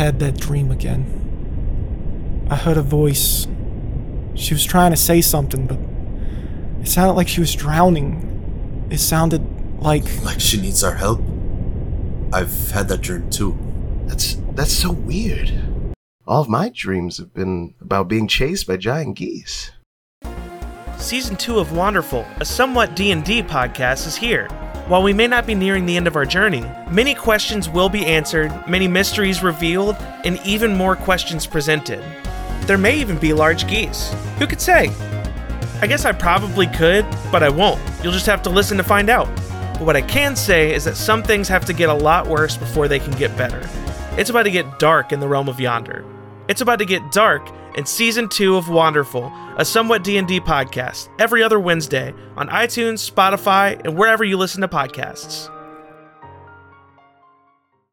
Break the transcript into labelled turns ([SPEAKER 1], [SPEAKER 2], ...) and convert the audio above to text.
[SPEAKER 1] had that dream again. I heard a voice. She was trying to say something, but it sounded like she was drowning. It sounded like.
[SPEAKER 2] Like she needs our help. I've had that dream too.
[SPEAKER 3] That's that's so weird. All of my dreams have been about being chased by giant geese.
[SPEAKER 4] Season 2 of Wanderful, a somewhat D&D podcast is here. While we may not be nearing the end of our journey, many questions will be answered, many mysteries revealed, and even more questions presented. There may even be large geese. Who could say? I guess I probably could, but I won't. You'll just have to listen to find out. But what I can say is that some things have to get a lot worse before they can get better. It's about to get dark in the realm of Yonder. It's about to get dark in season 2 of Wanderful, a somewhat D&D podcast, every other Wednesday on iTunes, Spotify, and wherever you listen to podcasts.